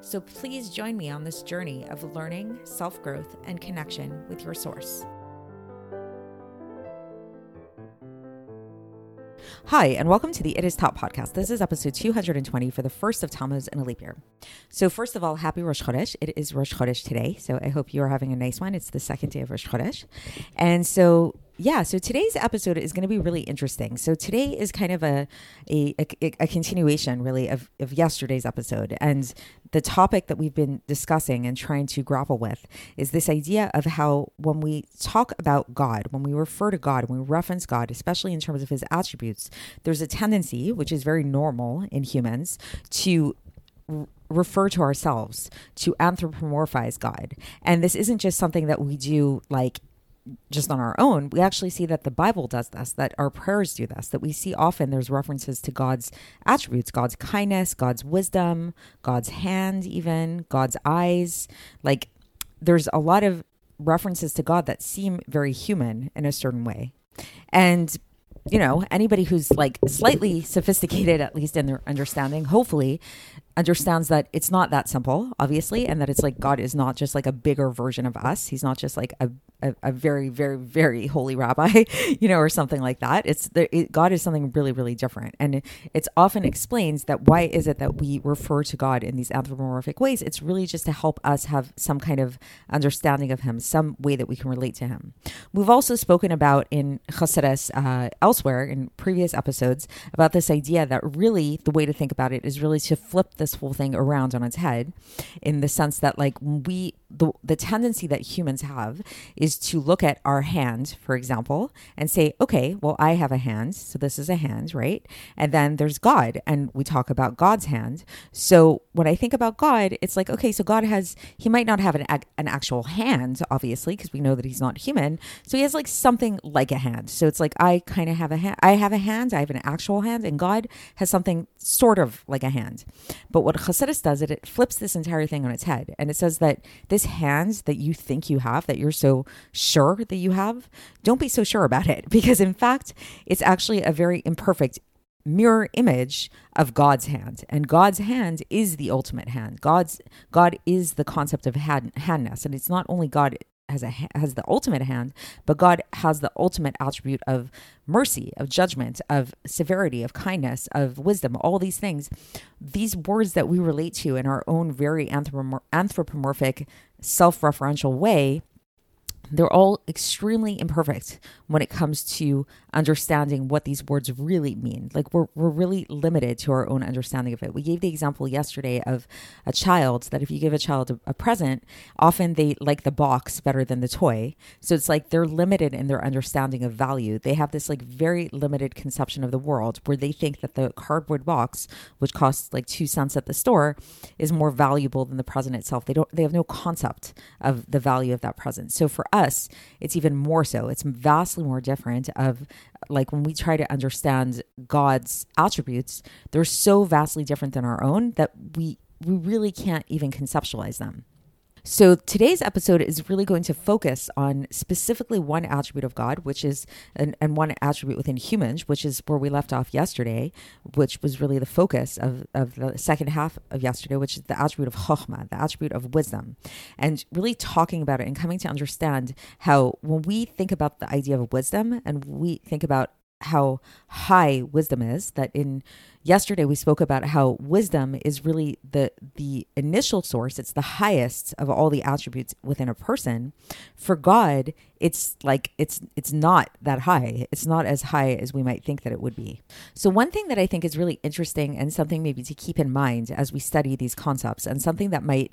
So please join me on this journey of learning, self growth, and connection with your source. Hi, and welcome to the It Is Taught podcast. This is episode 220 for the first of Tammuz in a leap year. So, first of all, happy Rosh Chodesh. It is Rosh Chodesh today, so I hope you are having a nice one. It's the second day of Rosh Chodesh. And so, yeah, so today's episode is going to be really interesting. So today is kind of a a, a, a continuation, really, of, of yesterday's episode. And the topic that we've been discussing and trying to grapple with is this idea of how when we talk about God, when we refer to God, when we reference God, especially in terms of his attributes, there's a tendency, which is very normal in humans, to refer to ourselves, to anthropomorphize God. And this isn't just something that we do like just on our own, we actually see that the Bible does this, that our prayers do this, that we see often there's references to God's attributes, God's kindness, God's wisdom, God's hand, even God's eyes. Like there's a lot of references to God that seem very human in a certain way. And you know, anybody who's like slightly sophisticated, at least in their understanding, hopefully understands that it's not that simple, obviously, and that it's like God is not just like a bigger version of us. He's not just like a, a, a very, very, very holy rabbi, you know, or something like that. It's it, God is something really, really different, and it's often explains that why is it that we refer to God in these anthropomorphic ways? It's really just to help us have some kind of understanding of Him, some way that we can relate to Him. We've also spoken about in Chassidus uh, elsewhere in previous episodes about this idea that really the way to think about it is really to flip the this whole thing around on its head in the sense that like we the the tendency that humans have is to look at our hand for example and say okay well i have a hand so this is a hand right? And then there's god and we talk about god's hand. So when i think about god it's like okay so god has he might not have an an actual hand obviously because we know that he's not human so he has like something like a hand. So it's like i kind of have a hand i have a hand i have an actual hand and god has something sort of like a hand but what Chassidus does, it, it flips this entire thing on its head. And it says that this hand that you think you have, that you're so sure that you have, don't be so sure about it. Because in fact, it's actually a very imperfect mirror image of God's hand. And God's hand is the ultimate hand. God's God is the concept of hand, handness. And it's not only God has a has the ultimate hand, but God has the ultimate attribute of mercy, of judgment, of severity, of kindness, of wisdom, all these things. These words that we relate to in our own very anthropomorphic, self-referential way they're all extremely imperfect when it comes to understanding what these words really mean. Like we're, we're really limited to our own understanding of it. We gave the example yesterday of a child that if you give a child a, a present, often they like the box better than the toy. So it's like they're limited in their understanding of value. They have this like very limited conception of the world where they think that the cardboard box, which costs like two cents at the store, is more valuable than the present itself. They don't they have no concept of the value of that present. So for us, it's even more so. It's vastly more different of like when we try to understand God's attributes, they're so vastly different than our own that we we really can't even conceptualize them. So today's episode is really going to focus on specifically one attribute of God, which is and, and one attribute within humans, which is where we left off yesterday, which was really the focus of, of the second half of yesterday, which is the attribute of chokhmah, the attribute of wisdom, and really talking about it and coming to understand how when we think about the idea of wisdom and we think about how high wisdom is, that in yesterday we spoke about how wisdom is really the the initial source it's the highest of all the attributes within a person. For god it's like it's it's not that high. It's not as high as we might think that it would be. So one thing that i think is really interesting and something maybe to keep in mind as we study these concepts and something that might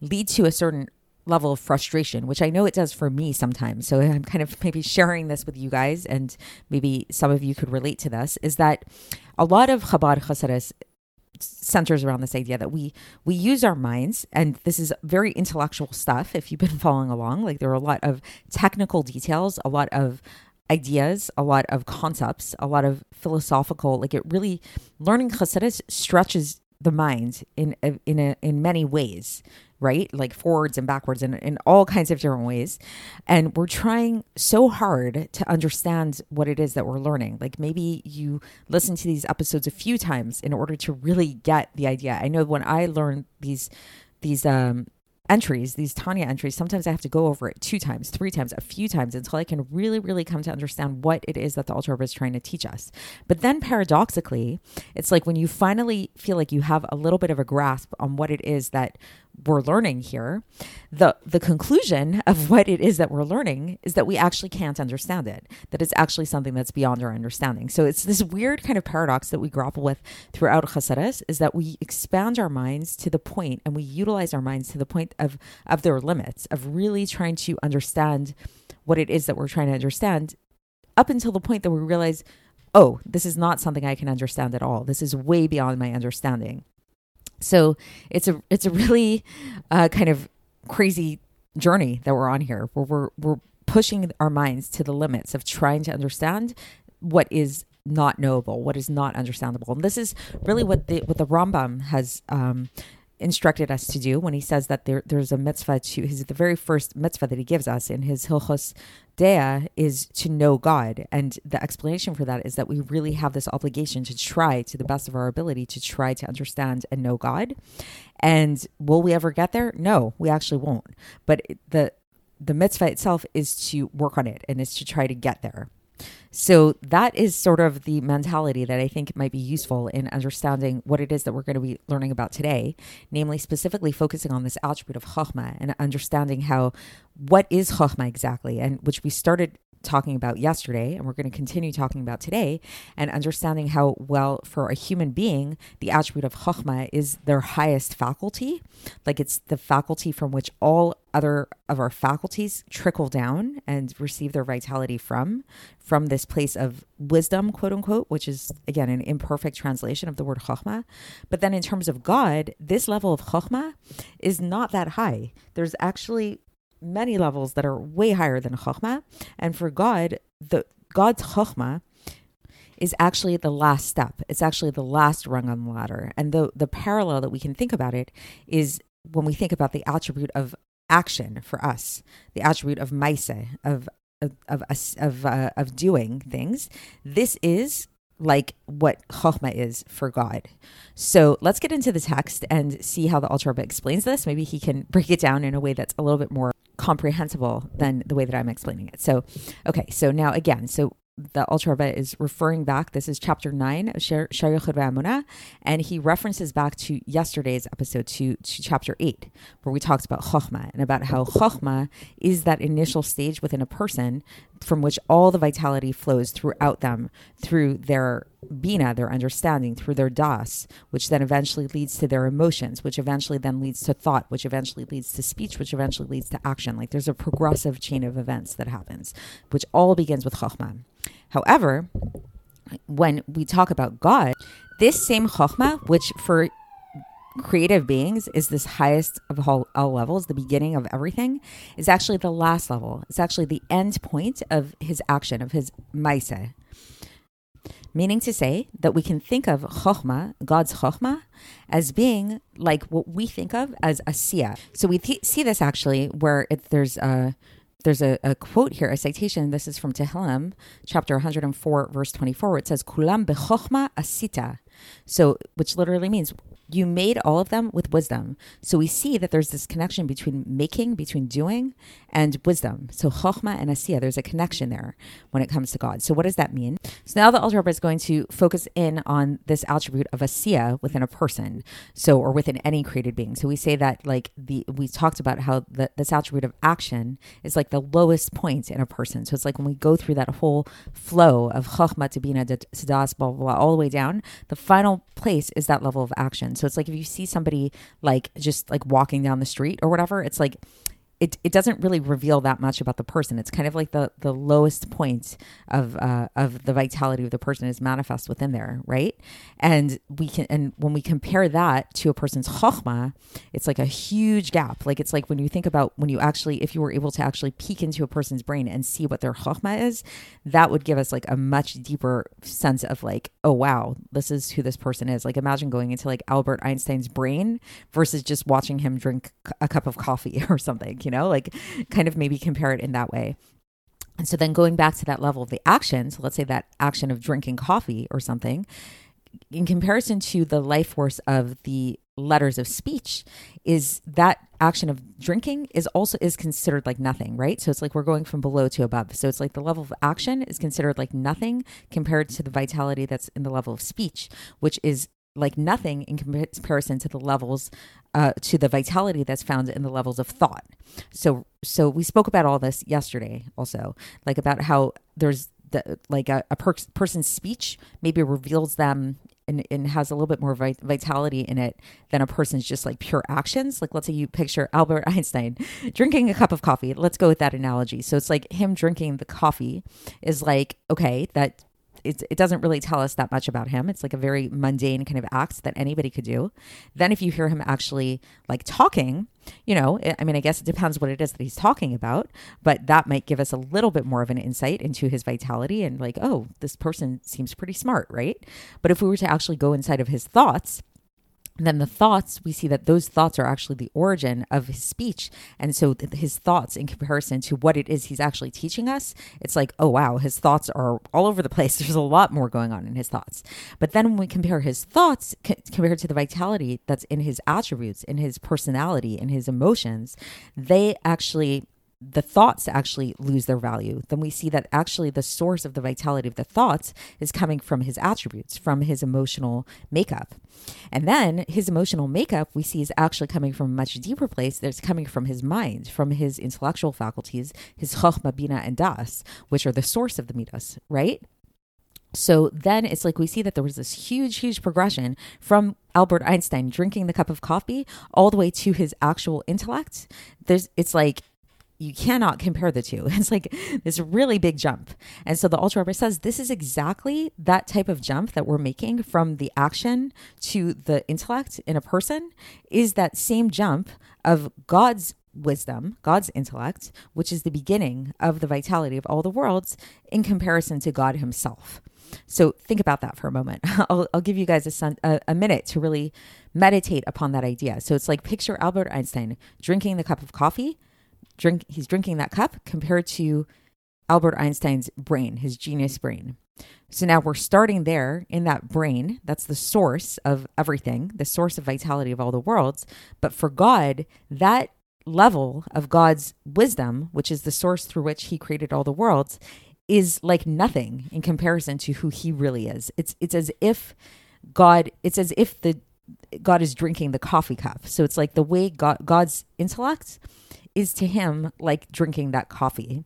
lead to a certain level of frustration, which I know it does for me sometimes. So I'm kind of maybe sharing this with you guys, and maybe some of you could relate to this. Is that a lot of Chabad Chassidus centers around this idea that we we use our minds and this is very intellectual stuff if you've been following along like there are a lot of technical details a lot of ideas a lot of concepts a lot of philosophical like it really learning chassidus stretches the mind in in a, in many ways right? Like forwards and backwards and in all kinds of different ways. And we're trying so hard to understand what it is that we're learning. Like maybe you listen to these episodes a few times in order to really get the idea. I know when I learned these these um entries, these Tanya entries, sometimes I have to go over it two times, three times, a few times until I can really, really come to understand what it is that the Rebbe is trying to teach us. But then paradoxically, it's like when you finally feel like you have a little bit of a grasp on what it is that we're learning here, the the conclusion of what it is that we're learning is that we actually can't understand it. That it's actually something that's beyond our understanding. So it's this weird kind of paradox that we grapple with throughout Chassidus is that we expand our minds to the point and we utilize our minds to the point of of their limits of really trying to understand what it is that we're trying to understand up until the point that we realize oh, this is not something I can understand at all. This is way beyond my understanding. So it's a it's a really uh, kind of crazy journey that we're on here, where we're we're pushing our minds to the limits of trying to understand what is not knowable, what is not understandable, and this is really what the what the Rambam has um, instructed us to do when he says that there, there's a mitzvah to his the very first mitzvah that he gives us in his Hilchos Dea is to know God. And the explanation for that is that we really have this obligation to try to the best of our ability to try to understand and know God. And will we ever get there? No, we actually won't. But the the mitzvah itself is to work on it and is to try to get there. So that is sort of the mentality that I think might be useful in understanding what it is that we're going to be learning about today, namely specifically focusing on this attribute of chokhmah and understanding how what is chokhmah exactly, and which we started talking about yesterday and we're going to continue talking about today and understanding how well for a human being the attribute of chokhmah is their highest faculty. Like it's the faculty from which all other of our faculties trickle down and receive their vitality from from this place of wisdom quote unquote which is again an imperfect translation of the word chokhmah. But then in terms of god this level of chokhmah is not that high. There's actually many levels that are way higher than Chokhmah. And for God, the God's Chokhmah is actually the last step. It's actually the last rung on the ladder. And the the parallel that we can think about it is when we think about the attribute of action for us, the attribute of maise, of of of of, uh, of doing things. This is like what chokhmah is for God. So let's get into the text and see how the Rebbe explains this. Maybe he can break it down in a way that's a little bit more comprehensible than the way that I'm explaining it. So, okay, so now again, so the Rebbe is referring back. This is chapter nine of Sha'ar HaYichud V'Haemunah, and he references back to yesterday's episode, to, to chapter eight, where we talked about Chokhmah and about how Chokhmah is that initial stage within a person from which all the vitality flows throughout them, through their bina, their understanding, through their das, which then eventually leads to their emotions, which eventually then leads to thought, which eventually leads to speech, which eventually leads to action. Like there's a progressive chain of events that happens, which all begins with chokhmah. However, when we talk about God, this same chokhmah, which for creative beings is this highest of all, all, levels, the beginning of everything, is actually the last level. It's actually the end point of his action, of his maise. Meaning to say that we can think of chokhmah, God's chokhmah, as being like what we think of as asiya. So we th- see this actually where it, there's a there's a, a, quote here, a citation. This is from Tehillim, chapter 104, verse 24, where it says, Kulam bechokhma asita. So, which literally means you made all of them with wisdom. So we see that there's this connection between making, between doing, and wisdom. So chokhmah and asiya, there's a connection there when it comes to God. So what does that mean? So now the Rebbe is going to focus in on this attribute of asiya within a person, so or within any created being. So we say that like the we talked about how the, this attribute of action is like the lowest point in a person. So it's like when we go through that whole flow of chokhmah to bina to das, blah, blah, blah, all the way down, the final place is that level of action. So it's like if you see somebody like just like walking down the street or whatever, it's like it, it doesn't really reveal that much about the person. It's kind of like the, the lowest point of uh, of the vitality of the person is manifest within there, right? And we can and when we compare that to a person's chokhmah, it's like a huge gap. Like it's like when you think about when you actually if you were able to actually peek into a person's brain and see what their chokhmah is, that would give us like a much deeper sense of like, oh wow, this is who this person is. Like imagine going into like Albert Einstein's brain versus just watching him drink a cup of coffee or something. You you know, like kind of maybe compare it in that way. And so then going back to that level of the action, so let's say that action of drinking coffee or something, in comparison to the life force of the letters of speech is that action of drinking is also is considered like nothing right so it's like we're going from below to above so it's like the level of action is considered like nothing compared to the vitality that's in the level of speech which is like nothing in comparison to the levels uh, to the vitality that's found in the levels of thought so so we spoke about all this yesterday also like about how there's the like a, a per- person's speech maybe reveals them and, and, has a little bit more vitality in it than a person's just like pure actions. Like, let's say you picture Albert Einstein drinking a cup of coffee. Let's go with that analogy. So it's like him drinking the coffee is like, okay, that it, it doesn't really tell us that much about him. It's like a very mundane kind of act that anybody could do. Then if you hear him actually like talking, you know, eh, I mean, I guess it depends what it is that he's talking about, but that might give us a little bit more of an insight into his vitality and like, oh, this person seems pretty smart, right? But if we were to actually go inside of his thoughts, then the thoughts we see that those thoughts are actually the origin of his speech. And so th- his thoughts in comparison to what it is he's actually teaching us it's like oh wow his thoughts are all over the place. There's a lot more going on in his thoughts. But then when we compare his thoughts c- compared to the vitality that's in his attributes in his personality in his emotions they actually the thoughts actually lose their value, then we see that actually the source of the vitality of the thoughts is coming from his attributes, from his emotional makeup. And then his emotional makeup we see is actually coming from a much deeper place that's coming from his mind, from his intellectual faculties, his chokhmah, bina, and das, which are the source of the midas, right? So then it's like we see that there was this huge, huge progression from Albert Einstein drinking the cup of coffee all the way to his actual intellect. There's, it's like you cannot compare the two. It's like this really big jump. And so the Alter Rebbe says this is exactly that type of jump that we're making from the action to the intellect in a person is that same jump of God's wisdom, God's intellect, which is the beginning of the vitality of all the worlds in comparison to God himself. So think about that for a moment. I'll, I'll give you guys a, a, a minute to really meditate upon that idea. So it's like picture Albert Einstein drinking the cup of coffee drink he's drinking that cup compared to Albert Einstein's brain, his genius brain. So now we're starting there in that brain. That's the source of everything, the source of vitality of all the worlds. But for God, that level of God's wisdom, which is the source through which he created all the worlds, is like nothing in comparison to who he really is. It's it's as if God, it's as if the God is drinking the coffee cup. So it's like the way God, God's intellect is to him like drinking that coffee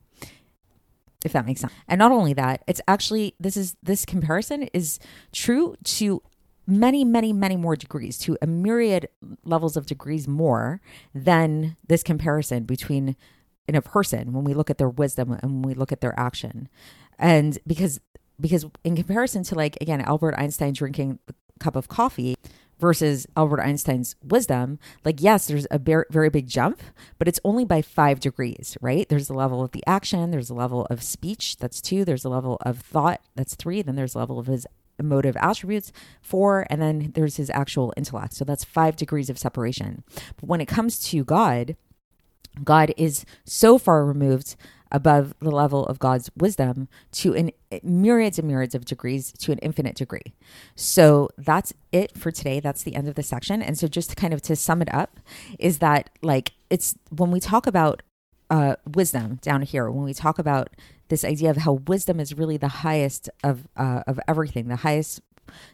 if that makes sense. And not only that, it's actually this is this comparison is true to many many many more degrees to a myriad levels of degrees more than this comparison between in a person when we look at their wisdom and when we look at their action. And because because in comparison to like again Albert Einstein drinking a cup of coffee, versus Albert Einstein's wisdom, like, yes, there's a very, very big jump, but it's only by five degrees, right? There's a level of the action, there's a level of speech, that's two, there's a level of thought, that's three, then there's a level of his emotive attributes, four, and then there's his actual intellect. So that's five degrees of separation. But when it comes to God, God is so far removed above the level of God's wisdom to an myriads and myriads of degrees to an infinite degree. So that's it for today. That's the end of the section. And so just to kind of to sum it up is that like it's when we talk about uh, wisdom down here, when we talk about this idea of how wisdom is really the highest of uh, of everything, the highest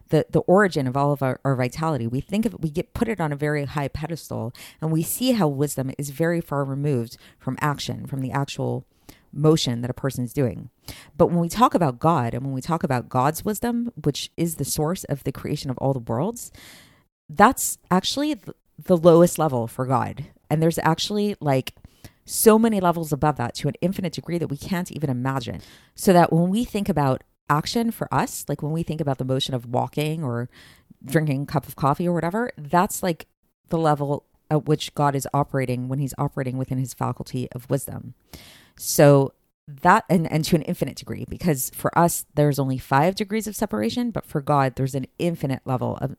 the the origin of all of our, our vitality. We think of it, we get put it on a very high pedestal, and we see how wisdom is very far removed from action, from the actual motion that a person is doing. But when we talk about God and when we talk about God's wisdom, which is the source of the creation of all the worlds, that's actually the lowest level for God. And there's actually like so many levels above that to an infinite degree that we can't even imagine. So that when we think about action for us, like when we think about the motion of walking or drinking a cup of coffee or whatever, that's like the level at which God is operating when he's operating within his faculty of wisdom. So that and, and to an infinite degree because for us there's only five degrees of separation but for god there's an infinite level of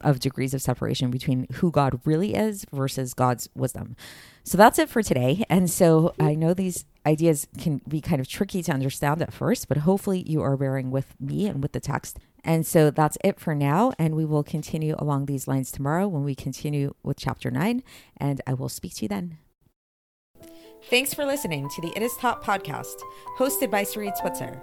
of degrees of separation between who god really is versus god's wisdom. So that's it for today. And so i know these ideas can be kind of tricky to understand at first but hopefully you are bearing with me and with the text. And so that's it for now. And we will continue along these lines tomorrow when we continue with chapter 9 and i will speak to you then. Thanks for listening to the It Is Taught podcast, hosted by Sarit Switzer.